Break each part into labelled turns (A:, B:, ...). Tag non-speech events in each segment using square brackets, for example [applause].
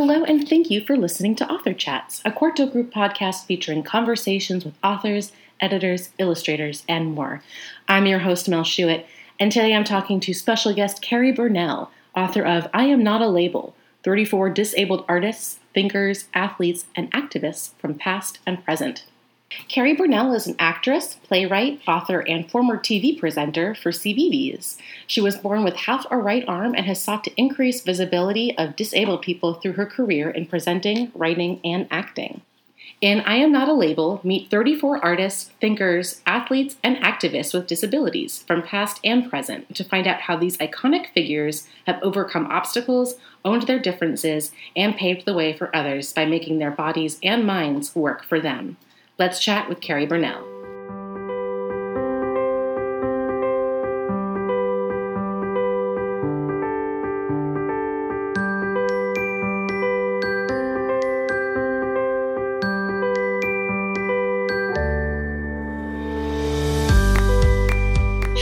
A: Hello, and thank you for listening to Author Chats, a Quarto Group podcast featuring conversations with authors, editors, illustrators, and more. I'm your host, Mel Schuett, and today I'm talking to special guest Cerrie Burnell, author of I Am Not a Label 34 Disabled Artists, Thinkers, Athletes, and Activists from Past and Present. Cerrie Burnell is an actress, playwright, author, and former TV presenter for CBeebies. She was born with half a right arm and has sought to increase visibility of disabled people through her career in presenting, writing, and acting. In I Am Not a Label, meet 34 artists, thinkers, athletes, and activists with disabilities from past and present to find out how these iconic figures have overcome obstacles, owned their differences, and paved the way for others by making their bodies and minds work for them. Let's chat with Cerrie Burnell.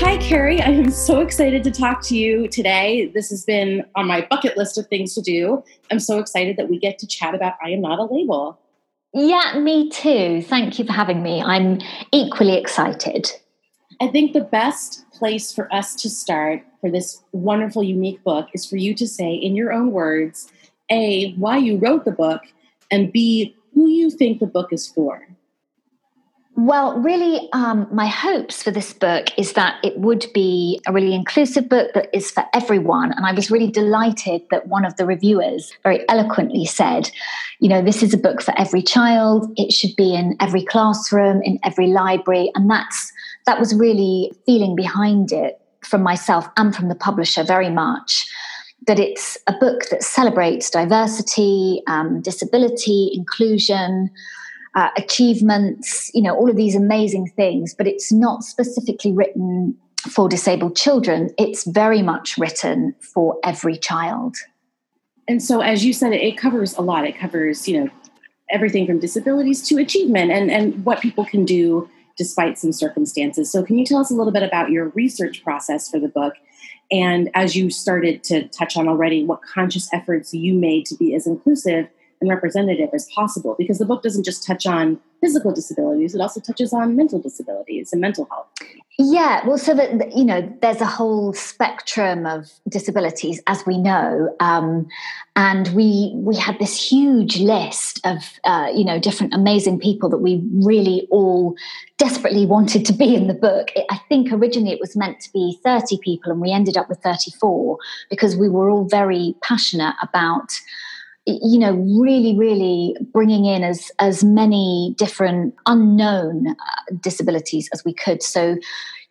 A: Hi, Cerrie. I am so excited to talk to you today. This has been on my bucket list of things to do. I'm so excited that we get to chat about I Am Not a Label.
B: Yeah, me too. Thank you for having me. I'm equally excited.
A: I think the best place for us to start for this wonderful, unique book is for you to say, in your own words, A, why you wrote the book, and B, who you think the book is for.
B: Well, really, um, my hopes for this book is that it would be a really inclusive book that is for everyone. And I was really delighted that one of the reviewers very eloquently said, you know, this is a book for every child. It should be in every classroom, in every library. And that's that was really feeling behind it from myself and from the publisher very much that it's a book that celebrates diversity, um, disability, inclusion uh, achievements, you know, all of these amazing things, but it's not specifically written for disabled children. It's very much written for every child.
A: And so, as you said, it covers a lot. It covers, you know, everything from disabilities to achievement and, and what people can do despite some circumstances. So, can you tell us a little bit about your research process for the book? And as you started to touch on already, what conscious efforts you made to be as inclusive and representative as possible because the book doesn't just touch on physical disabilities it also touches on mental disabilities and mental health.
B: Yeah well so that you know there's a whole spectrum of disabilities as we know um, and we we had this huge list of uh, you know different amazing people that we really all desperately wanted to be in the book. It, i think originally it was meant to be 30 people and we ended up with 34 because we were all very passionate about you know really really bringing in as as many different unknown uh, disabilities as we could. So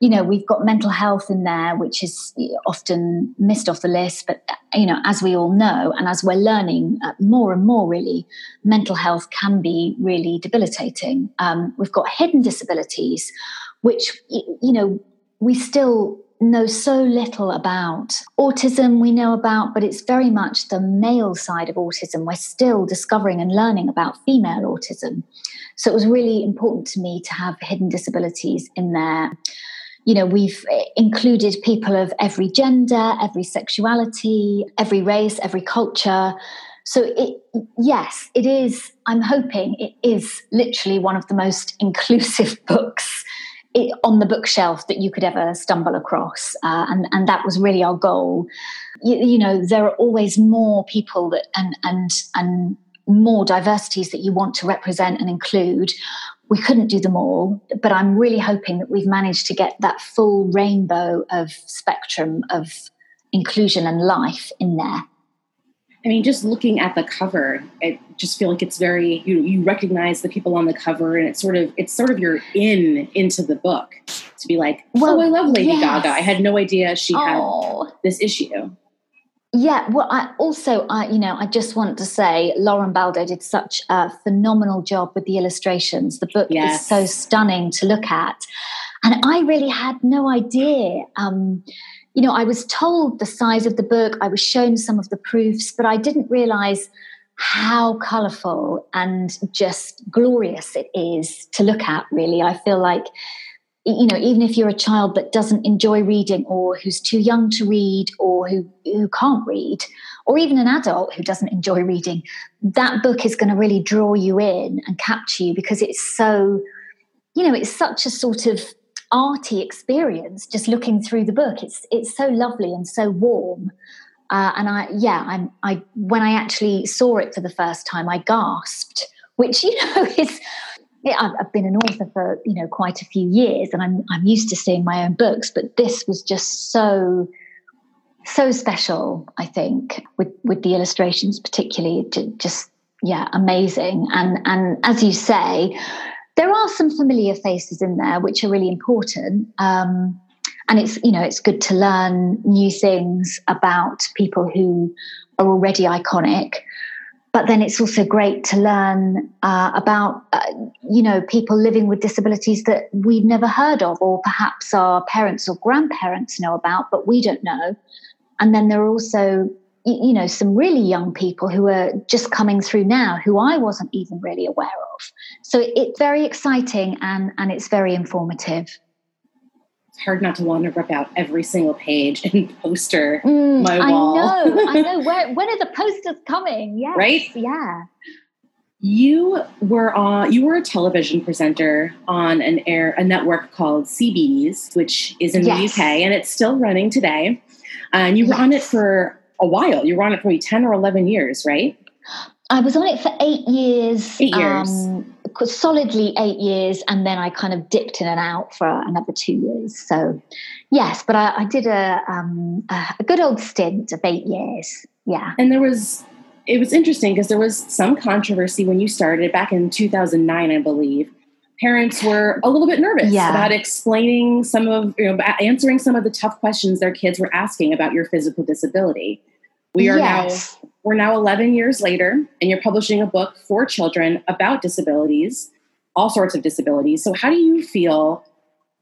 B: you know we've got mental health in there which is often missed off the list but uh, you know as we all know and as we're learning uh, more and more really mental health can be really debilitating. Um, we've got hidden disabilities which you know we still know so little about. Autism we know about, but it's very much the male side of autism. We're still discovering and learning about female autism. So it was really important to me to have hidden disabilities in there. You know, we've eh, included people of every gender, every sexuality, every race, every culture. So it yes, it is I'm hoping it is literally one of the most [laughs] inclusive books it, on the bookshelf that you could ever stumble across. Uh, and, and that was really our goal. You, you, know, there are always more people that and and and more diversities that you want to represent and include. We couldn't do them all, but I'm really hoping that we've managed to get that full rainbow of spectrum of inclusion and life in there.
A: I mean, just looking at the cover, I just feel like it's very you you recognize the people on the cover, and it's sort of it's sort of your in into the book to be like, well, oh, I love Lady yes. Gaga. I had no idea she oh. had this issue.
B: Yeah, well, I also, I you know, I just want to say Lauren Baldo did such a phenomenal job with the illustrations. The book yes. is so stunning to look at, and I really had no idea. Um, you know, I was told the size of the book, I was shown some of the proofs, but I didn't realize how colorful and just glorious it is to look at, really. I feel like you know, even if you're a child that doesn't enjoy reading or who's too young to read or who, who can't read, or even an adult who doesn't enjoy reading, that book is going to really draw you in and capture you because it's so, you know, it's such a sort of arty experience just looking through the book. It's it's so lovely and so warm. Uh, and I, yeah, I'm, I when I actually saw it for the first time, I gasped, which [laughs] you know is I've been an author for you know quite a few years, and I'm I'm used to seeing my own books, but this was just so so special. I think with with the illustrations, particularly, just yeah, amazing. And and as you say, there are some familiar faces in there, which are really important. Um, and it's you know it's good to learn new things about people who are already iconic but then it's also great to learn uh, about uh, you know people living with disabilities that we've never heard of or perhaps our parents or grandparents know about but we don't know and then there are also you know some really young people who are just coming through now who i wasn't even really aware so it's very exciting and and it's very informative It's
A: hard not to want to rip out every single page and poster mm, my wall.
B: I know, I know. [laughs] Where, when are the posters coming? Yes,
A: right?
B: Yeah.
A: You were on. You were a television presenter on an air a network called CBeebies, which is in yes. the UK, and it's still running today. And you were on it for a while. You were on it for ten or eleven years, right?
B: I was on it for eight years.
A: Eight years. Um,
B: solidly eight years, and then I kind of dipped in and out for another two years. So, yes, but I, I did a, um, a good old stint of eight years. Yeah,
A: and there was it was interesting because there was some controversy when you started back in 2009, I believe. Parents were a little bit nervous yeah. about explaining some of, you know, answering some of the tough questions their kids were asking about your physical disability. We are yes. now we're now 11 years later, and you're publishing a book for children about disabilities, all sorts of disabilities. So, how do you feel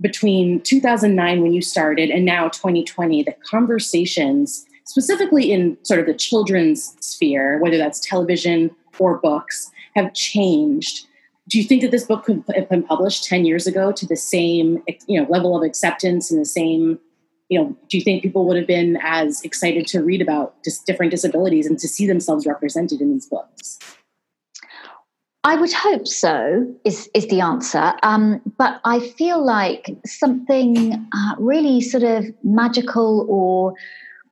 A: between 2009 when you started and now 2020 that conversations, specifically in sort of the children's sphere, whether that's television or books, have changed? Do you think that this book could have been published 10 years ago to the same you know, level of acceptance and the same you know, do you think people would have been as excited to read about just different disabilities and to see themselves represented in these books?
B: I would hope so. Is is the answer? Um, but I feel like something uh, really sort of magical or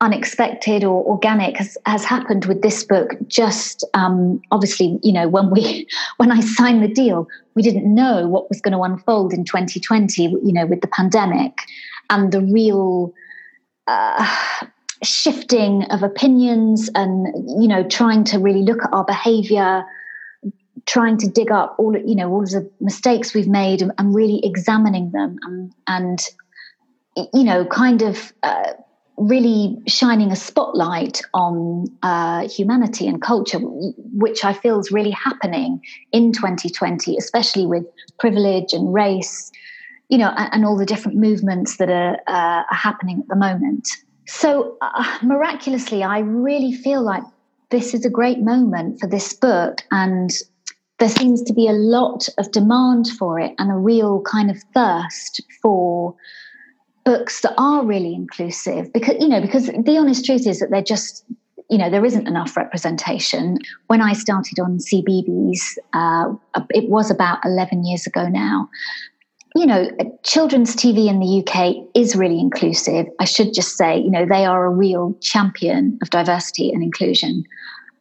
B: unexpected or organic has, has happened with this book just um, obviously you know when we [laughs] when i signed the deal we didn't know what was going to unfold in 2020 you know with the pandemic and the real uh, shifting of opinions and you know trying to really look at our behavior trying to dig up all you know all the mistakes we've made and, and really examining them and, and you know kind of uh, really shining a spotlight on uh, humanity and culture, which I feel is really happening in 2020, especially with privilege and race you know, and, and all the different movements that are, uh, are happening at the moment. So uh, miraculously, I really feel like this is a great moment for this book, and there seems to be a lot of demand for it and a real kind of thirst for books that are really inclusive. Because you know because the honest truth is that they're just you know there isn't enough representation. When i started on CBeebies uh, it was about 11 years ago now you know, children's TV in the UK is really inclusive. I should just say, you know, they are a real champion of diversity and inclusion.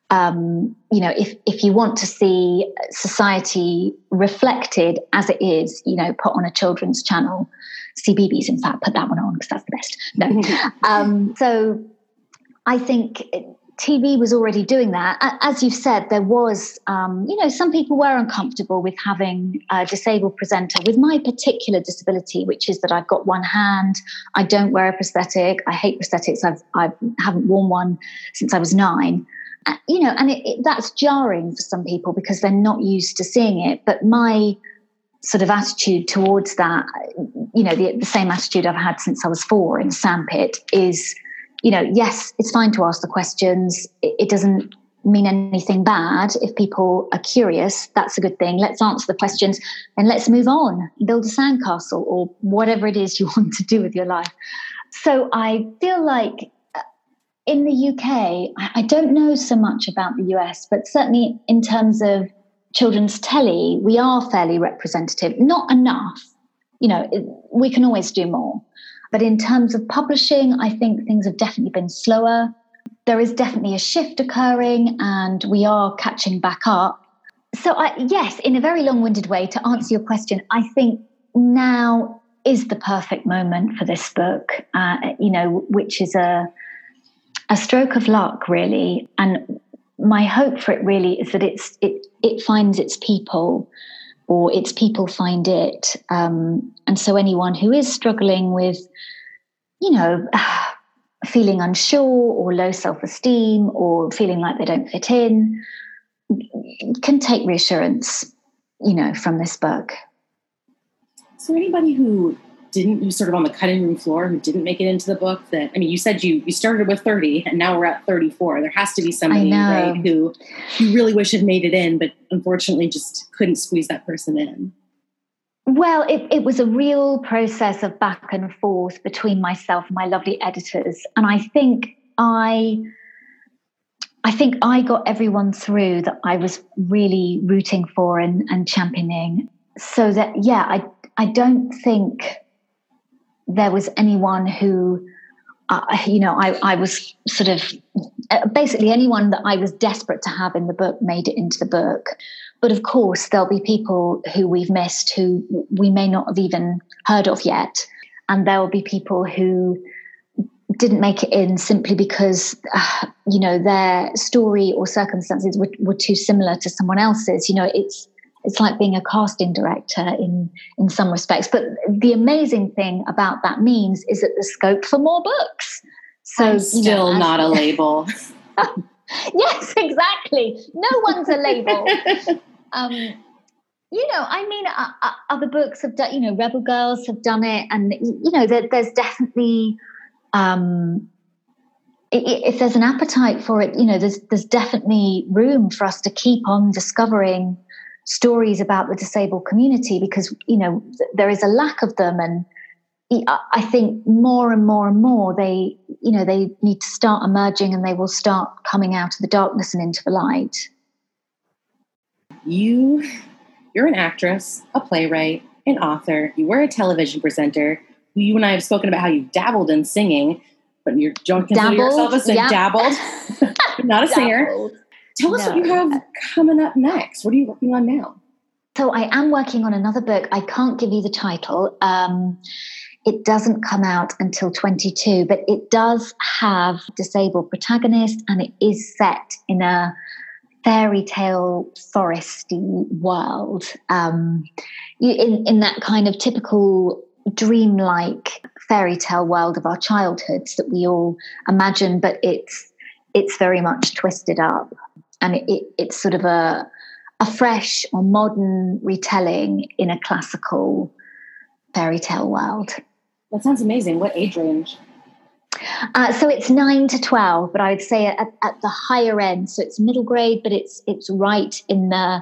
B: Um, you know, if if you want to see society reflected as it is, you know, put on a children's channel, CBeebies, in fact, put that one on because that's the best. No, [laughs] um, so I think TV was already doing that. As you've said, there was, um, you know, some people were uncomfortable with having a disabled presenter with my particular disability, which is that I've got one hand. I don't wear a prosthetic. I hate prosthetics. I've, I haven't worn one since I was nine. Uh, you know, and it, it, that's jarring for some people because they're not used to seeing it. But my sort of attitude towards that, you know, the, the same attitude I've had since I was four in sandpit is you know, yes, it's fine to ask the questions. It, it doesn't mean anything bad. If people are curious, that's a good thing. Let's answer the questions and let's move on, build a sandcastle or whatever it is you [laughs] want to do with your life. So I feel like uh, in the UK, I don't know so much about the US, but certainly in terms of children's telly, we are fairly representative. Not enough. You know, we can always do more. But in terms of publishing, I think things have definitely been slower there is definitely a shift occurring and we are catching back up. So, I, yes, in a very long winded way, to answer your question, I think now is the perfect moment for this book, uh, you know, which is a, a stroke of luck, really. And my hope for it really is that it's, it, it finds its people or its people find it. Um, and so, anyone who is struggling with, you know, [sighs] feeling unsure or low self esteem or feeling like they don't fit in can take reassurance, you know, from this book.
A: So, anybody who didn't, who's sort of on the cutting room floor, who didn't make it into the book, that I mean, you said you you started with thirty, and now we're at thirty four. There has to be somebody right, who you really wish had made it in, but unfortunately just couldn't squeeze that person in.
B: Well, it, it was a real process of back and forth between myself and my lovely editors. And I think I I think I got everyone through that I was really rooting for and, and championing. So that yeah, I I don't think there was anyone who uh, you know, I, I was sort of uh, basically anyone that I was desperate to have in the book made it into the book. But of course, there'll be people who we've missed who we may not have even heard of yet. And there will be people who didn't make it in simply because, uh, you know, their story or circumstances were, were too similar to someone else's. You know, it's it's like being a casting director in in some respects. But the amazing thing about that means is that the scope for more books.
A: So I'm still you know, not a [laughs] label. [laughs]
B: yes, exactly. No one's a label. [laughs] um, you know, I mean, uh, uh, other books have done. You know, Rebel Girls have done it, and you know, there, there's definitely. Um, if there's an appetite for it, you know, there's there's definitely room for us to keep on discovering stories about the disabled community because you know there is a lack of them and I think more and more and more they, you know, they need to start emerging and they will start coming out of the darkness and into the light.
A: You, you're an actress, a playwright, an author. You were a television presenter. You and I have spoken about how you dabbled in singing, but you don't consider dabbled, yourself a singer. Yeah. Dabbled, [laughs] not a dabbled. singer. Tell us no. what you have coming up next. What are you working on now?
B: So I am working on another book. I can't give you the title. Um, it doesn't come out until 22, but it does have disabled protagonist and it is set in a fairy tale foresty world. Um, in, in that kind of typical dreamlike fairy tale world of our childhoods that we all imagine, but it's it's very much twisted up and it, it's sort of a a fresh or modern retelling in a classical fairy tale world.
A: That sounds amazing. What age range?
B: Uh, so it's nine to twelve, but I would say at, at, the higher end. So it's middle grade, but it's it's right in the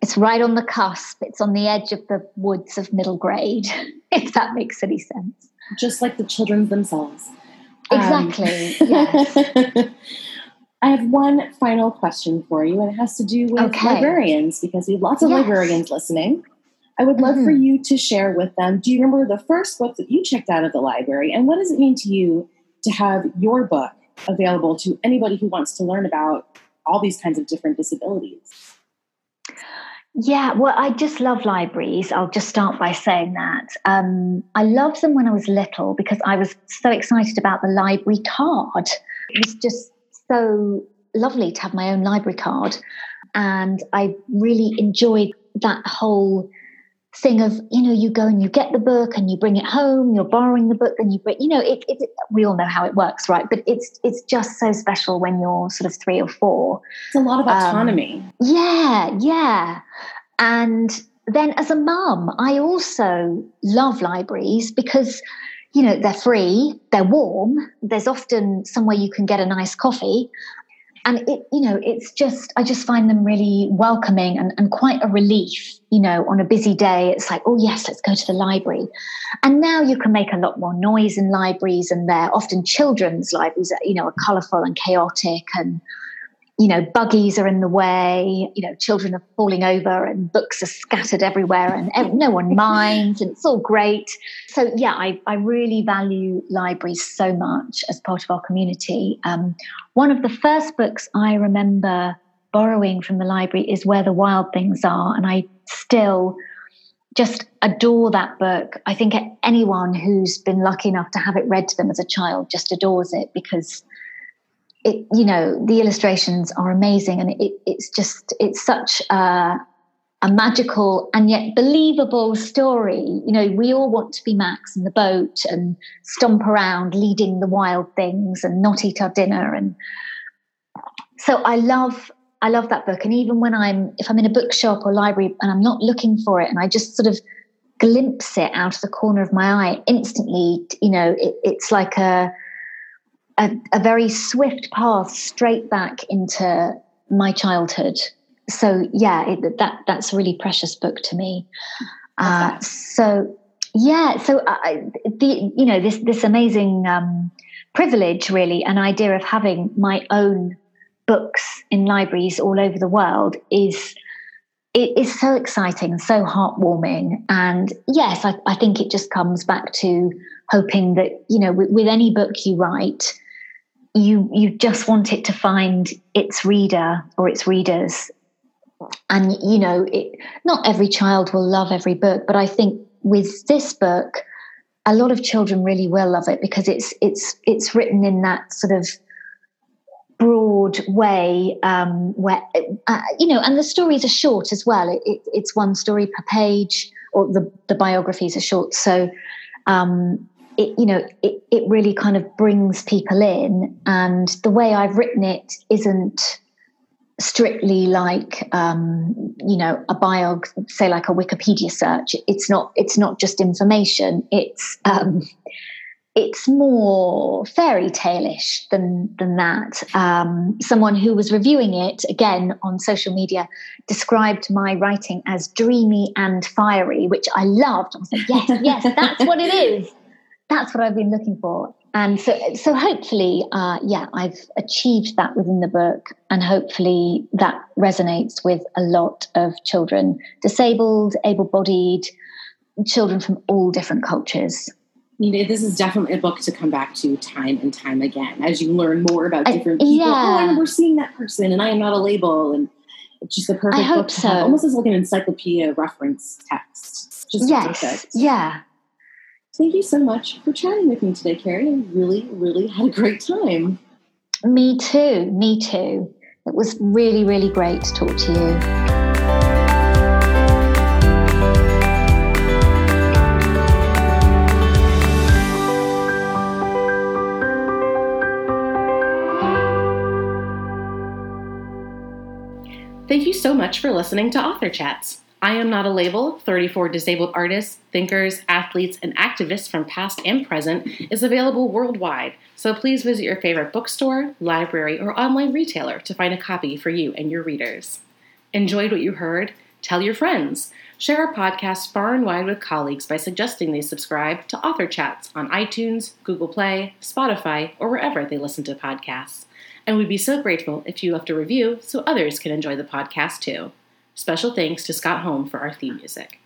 B: it's right on the cusp. It's on the edge of the woods of middle grade, [laughs] if that makes any sense.
A: Just like the children themselves.
B: Exactly. Um, yes. [laughs]
A: I have one final question for you, and it has to do with okay. librarians because we have lots of yes. librarians listening. I would love mm-hmm. for you to share with them. Do you remember the first book that you checked out of the library? And what does it mean to you to have your book available to anybody who wants to learn about all these kinds of different disabilities?
B: Yeah, well, I just love libraries. I'll just start by saying that. Um, I loved them when I was little because I was so excited about the library card. It was just so lovely to have my own library card. And I really enjoyed that whole thing of you know you go and you get the book and you bring it home you're borrowing the book and you bring you know it, it, we all know how it works right? But it's it's just so special when you're sort of three or four.
A: It's a lot of autonomy. um,
B: yeah yeah. And then as a mum i also love libraries because you know they're free they're warm there's often somewhere you can get a nice coffee. And it you know it's just i just find them really welcoming and, and quite a relief you know on a busy day. It's like oh yes let's go to the library. And now you can make a lot more noise in libraries and they're often children's libraries that you know are colorful and chaotic and you know, buggies are in the way, you know, children are falling over and books are scattered everywhere and no one [laughs] minds and it's all great. So, yeah, I, I really value libraries so much as part of our community. Um, one of the first books I remember borrowing from the library is Where the Wild Things Are, and I still just adore that book. I think anyone who's been lucky enough to have it read to them as a child just adores it because it, you know, the illustrations are amazing, and it, it's just it's such a, a magical and yet believable story. You know, we all want to be Max in the boat and stomp around, leading the wild things, and not eat our dinner. And so, I love I love that book. And even when I'm if I'm in a bookshop or library and I'm not looking for it, and I just sort of glimpse it out of the corner of my eye, instantly, you know, it, it's like a a, a very swift path straight back into my childhood. So yeah, it, that that's a really precious book to me. Uh, so yeah, so I, the you know this this amazing um, privilege really, an idea of having my own books in libraries all over the world is it is so exciting and so heartwarming. And yes, I, I think it just comes back to hoping that you know with, with any book you write you you just want it to find its reader or its readers. And you know it, not every child will love every book but i think with this book a lot of children really will love it because it's it's it's written in that sort of broad way um, where uh, you know and the stories are short as well. It, it, it's one story per page or the the biographies are short. So um, it, you know, it, it really kind of brings people in. And the way I've written it isn't strictly like um, you know a biog say like a wikipedia search. It's not it's not just information. It's um, it's more fairy tale-ish than than that. Um, someone who was reviewing it again on social media described my writing as dreamy and fiery which i loved. I was like yes yes that's what it is [laughs] that's what I've been looking for. And so, so hopefully, uh, yeah, I've achieved that within the book, and hopefully that resonates with a lot of children, disabled, able-bodied, children from all different cultures.
A: I mean, this is definitely a book to come back to time and time again as you learn more about different people. Yeah. Oh, I remember seeing that person, and I am not a label, and it's just the perfect
B: I
A: book
B: so.
A: have, almost as like an encyclopedia reference text. Just
B: yes,
A: perfect.
B: yeah.
A: Thank you so much for chatting with me today, Cerrie. I really, really had a great time.
B: Me too. Me too. It was really, really great to talk to you.
A: Thank you so much for listening to Author Chats. I Am Not a Label 34 Disabled Artists, Thinkers, Athletes, and Activists from Past and Present is available worldwide, so please visit your favorite bookstore, library, or online retailer to find a copy for you and your readers. Enjoyed what you heard? Tell your friends. Share our podcast far and wide with colleagues by suggesting they subscribe to Author Chats on iTunes, Google Play, Spotify, or wherever they listen to podcasts. And we'd be so grateful if you left a review so others can enjoy the podcast too. Special thanks to Scott Home for our theme music.